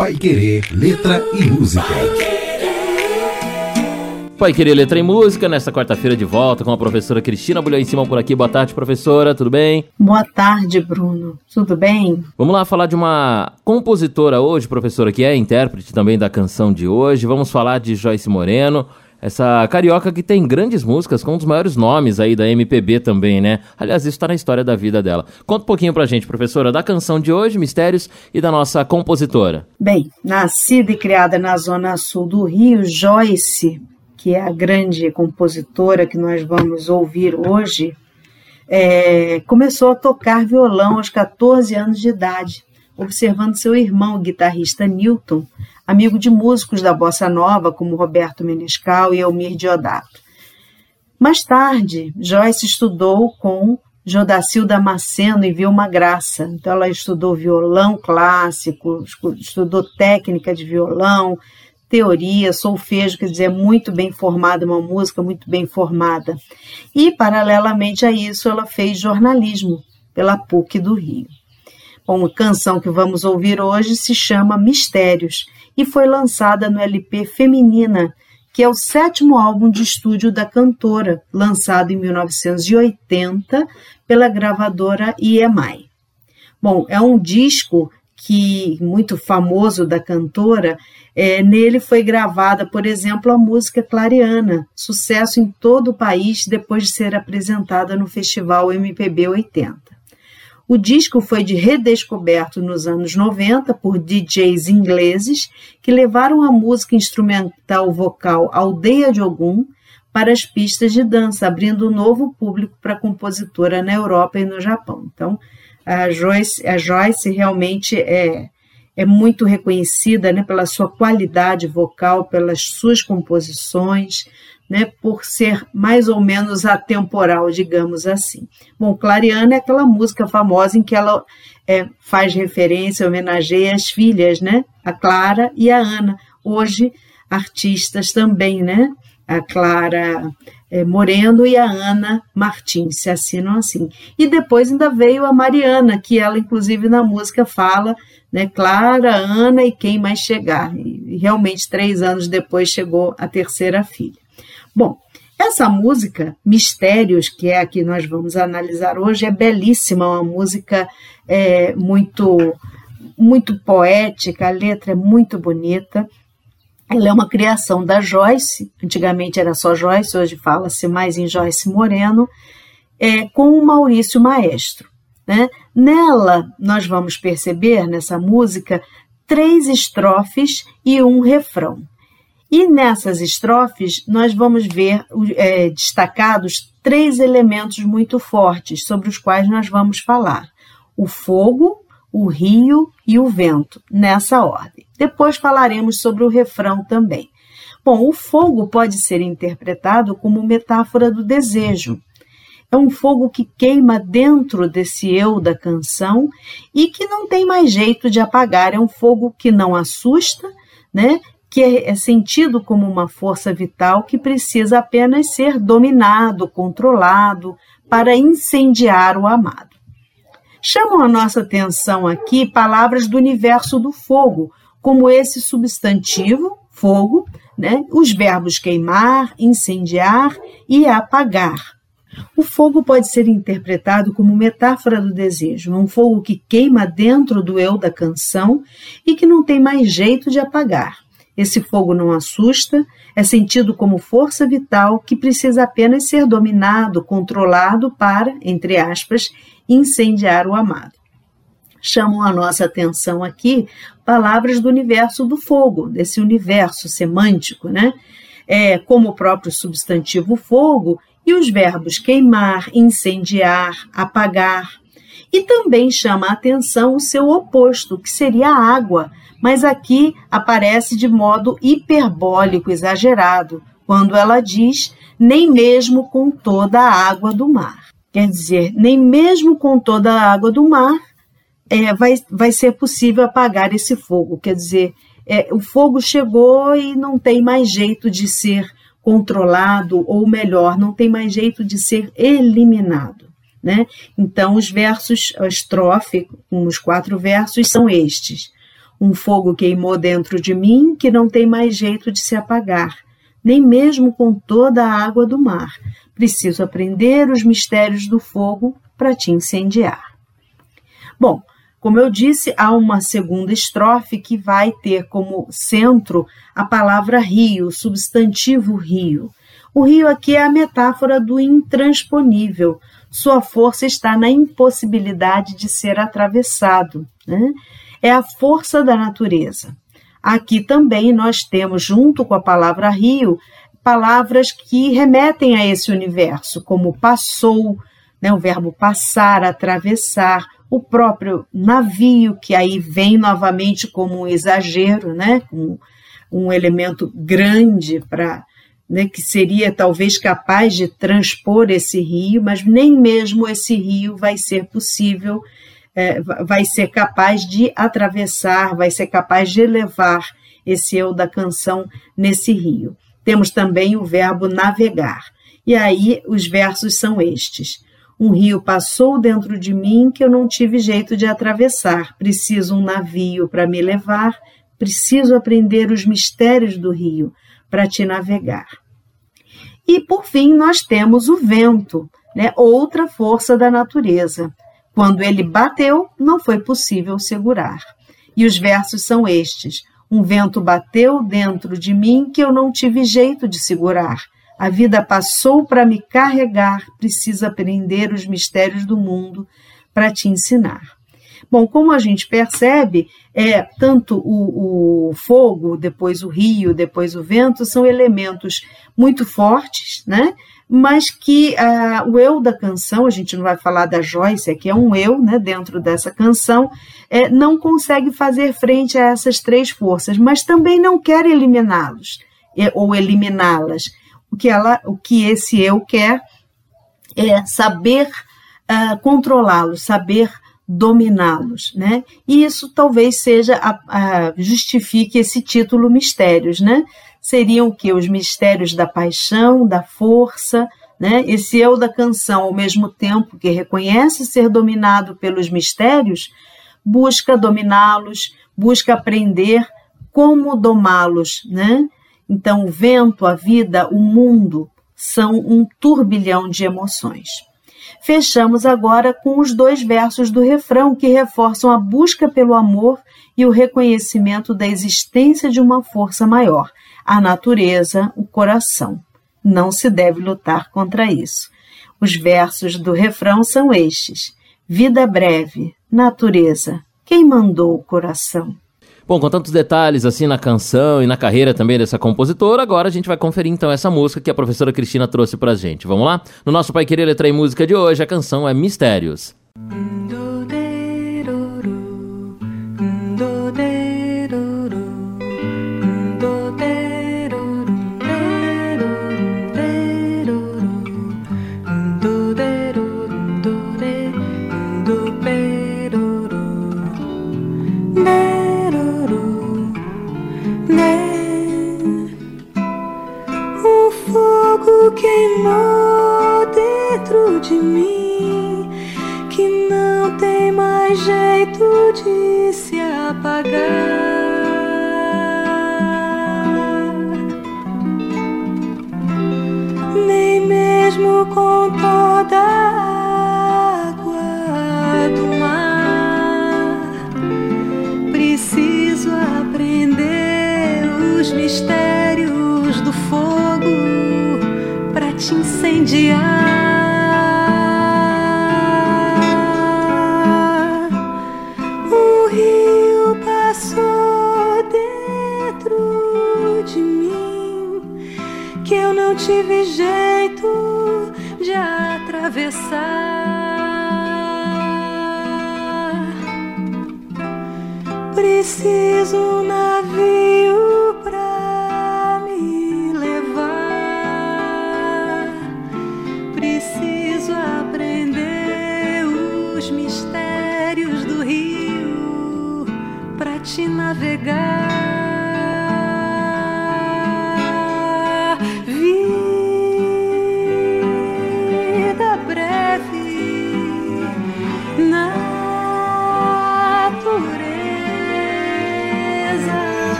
Pai Querer, letra e música. Pai Querer Letra e Música, nesta quarta-feira de volta com a professora Cristina Bulhões Simão por aqui. Boa tarde, professora, tudo bem? Boa tarde, Bruno. Tudo bem? Vamos lá falar de uma compositora hoje, professora, que é intérprete também da canção de hoje. Vamos falar de Joyce Moreno, essa carioca que tem grandes músicas com um dos maiores nomes aí da MPB também, né? Aliás, isso está na história da vida dela. Conta um pouquinho pra gente, professora, da canção de hoje, Mistérios, e da nossa compositora. Bem, nascida e criada na zona sul do Rio, Joyce que é a grande compositora que nós vamos ouvir hoje, é, começou a tocar violão aos 14 anos de idade, observando seu irmão, o guitarrista Newton, amigo de músicos da bossa nova como Roberto Menescal e Elmir Diodato. Mais tarde, Joyce estudou com Jodacil Damasceno e Vilma Graça. Então, ela estudou violão clássico, estudou técnica de violão, teoria, solfejo, quer dizer, é muito bem formada, uma música muito bem formada. E, paralelamente a isso, ela fez jornalismo pela PUC do Rio. A canção que vamos ouvir hoje se chama Mistérios e foi lançada no LP Feminina, que é o sétimo álbum de estúdio da cantora, lançado em 1980 pela gravadora EMI. Bom, é um disco que muito famoso da cantora, é, nele foi gravada, por exemplo, a música Clariana, sucesso em todo o país depois de ser apresentada no Festival MPB 80. O disco foi de redescoberto nos anos 90 por DJs ingleses que levaram a música instrumental vocal Aldeia de Ogum para as pistas de dança, abrindo um novo público para a compositora na Europa e no Japão. Então, a Joyce, a Joyce realmente é, é muito reconhecida né, pela sua qualidade vocal, pelas suas composições, né, por ser mais ou menos atemporal, digamos assim. Bom, Clariana é aquela música famosa em que ela é, faz referência, homenageia as filhas, né, a Clara e a Ana, hoje artistas também, né, a Clara é, Moreno e a Ana Martins se assinam assim. E depois ainda veio a Mariana, que ela, inclusive, na música fala, né, Clara, Ana e quem mais chegar. E, realmente, três anos depois, chegou a terceira filha. Bom, essa música, Mistérios, que é a que nós vamos analisar hoje, é belíssima, uma música é, muito, muito poética, a letra é muito bonita. Ela é uma criação da Joyce, antigamente era só Joyce, hoje fala-se mais em Joyce Moreno, é, com o Maurício Maestro. Né? Nela, nós vamos perceber, nessa música, três estrofes e um refrão. E nessas estrofes, nós vamos ver é, destacados três elementos muito fortes sobre os quais nós vamos falar: o fogo, o rio e o vento, nessa ordem. Depois falaremos sobre o refrão também. Bom, o fogo pode ser interpretado como metáfora do desejo. É um fogo que queima dentro desse eu da canção e que não tem mais jeito de apagar. É um fogo que não assusta, né? Que é, sentido como uma força vital que precisa apenas ser dominado, controlado, para incendiar o amado. Chamam a nossa atenção aqui palavras do universo do fogo, como esse substantivo, fogo, né? os verbos queimar, incendiar e apagar. O fogo pode ser interpretado como metáfora do desejo, um fogo que queima dentro do eu da canção e que não tem mais jeito de apagar. Esse fogo não assusta, é sentido como força vital que precisa apenas ser dominado, controlado para, entre aspas, incendiar o amado. Chamam a nossa atenção aqui palavras do universo do fogo, desse universo semântico, né? É, como o próprio substantivo fogo e os verbos queimar, incendiar, apagar. E também chama a atenção o seu oposto, que seria a água, mas aqui aparece de modo hiperbólico, exagerado, quando ela diz nem mesmo com toda a água do mar. Quer dizer, nem mesmo com toda a água do mar é, vai, vai ser possível apagar esse fogo. Quer dizer, é, o fogo chegou e não tem mais jeito de ser controlado, ou melhor, não tem mais jeito de ser eliminado. Né? Então, os versos, a estrofe, os quatro versos, são estes. Um fogo queimou dentro de mim que não tem mais jeito de se apagar, nem mesmo com toda a água do mar. Preciso aprender os mistérios do fogo para te incendiar. Bom, como eu disse, há uma segunda estrofe que vai ter como centro a palavra rio, o substantivo rio. O rio aqui é a metáfora do intransponível. Sua força está na impossibilidade de ser atravessado. Né? É a força da natureza. Aqui também nós temos, junto com a palavra rio, palavras que remetem a esse universo, como passou, né, o verbo passar, atravessar, o próprio navio, que aí vem novamente como um exagero, né, um, um elemento grande para né, que seria talvez capaz de transpor esse rio, mas nem mesmo esse rio vai ser possível, é, vai ser capaz de atravessar, vai ser capaz de levar esse eu da canção nesse rio. Temos também o verbo navegar. E aí os versos são estes. Um rio passou dentro de mim que eu não tive jeito de atravessar. Preciso um navio para me levar, preciso aprender os mistérios do rio para te navegar. E por fim, nós temos o vento, né? outra força da natureza. Quando ele bateu, não foi possível segurar. E os versos são estes: Um vento bateu dentro de mim que eu não tive jeito de segurar. A vida passou para me carregar, preciso aprender os mistérios do mundo para te ensinar. Bom, como a gente percebe, é tanto o, o, fogo, depois o rio, depois o vento, são elementos muito fortes, né? Mas que ah, o eu da canção, a gente não vai falar da Joyce, aqui é um eu, né? Dentro dessa canção, é, não consegue fazer frente a essas três forças, mas também não quer eliminá-los é, ou eliminá-las o que ela, o que esse eu quer é saber uh, controlá-los, saber dominá-los, né? E isso talvez seja a, a, justifique esse título mistérios, né? Seriam o que os mistérios da paixão, da força, né? Esse eu da canção, ao mesmo tempo que reconhece ser dominado pelos mistérios, busca dominá-los, busca aprender como domá-los, né? Então, o vento, a vida, o mundo são um turbilhão de emoções. Fechamos agora com os dois versos do refrão que reforçam a busca pelo amor e o reconhecimento da existência de uma força maior, a natureza, o coração. Não se deve lutar contra isso. Os versos do refrão são estes: Vida breve, natureza, quem mandou o coração? Bom, com tantos detalhes assim na canção e na carreira também dessa compositora, agora a gente vai conferir então essa música que a professora Cristina trouxe pra gente. Vamos lá? No nosso Pai Querer Letra e Música de hoje, a canção é Mistérios. Música mesmo com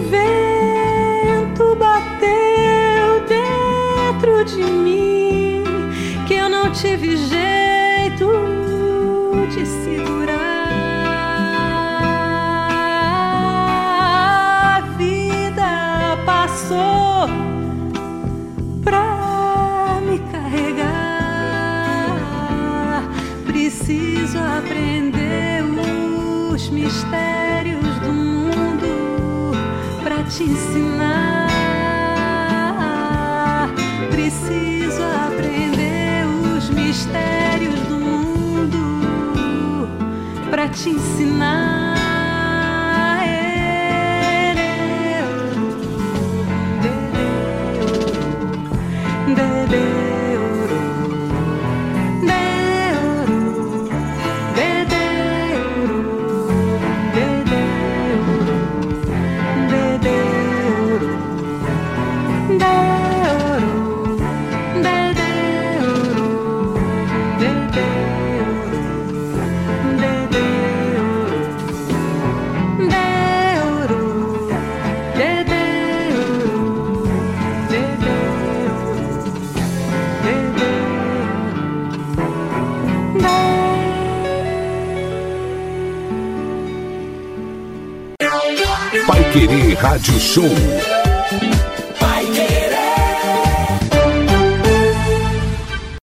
vento bateu dentro de mim que eu não tive jeito de segurar. A vida passou pra me carregar. Preciso aprender os mistérios te ensinar. Preciso aprender os mistérios do mundo pra te ensinar. Rádio Show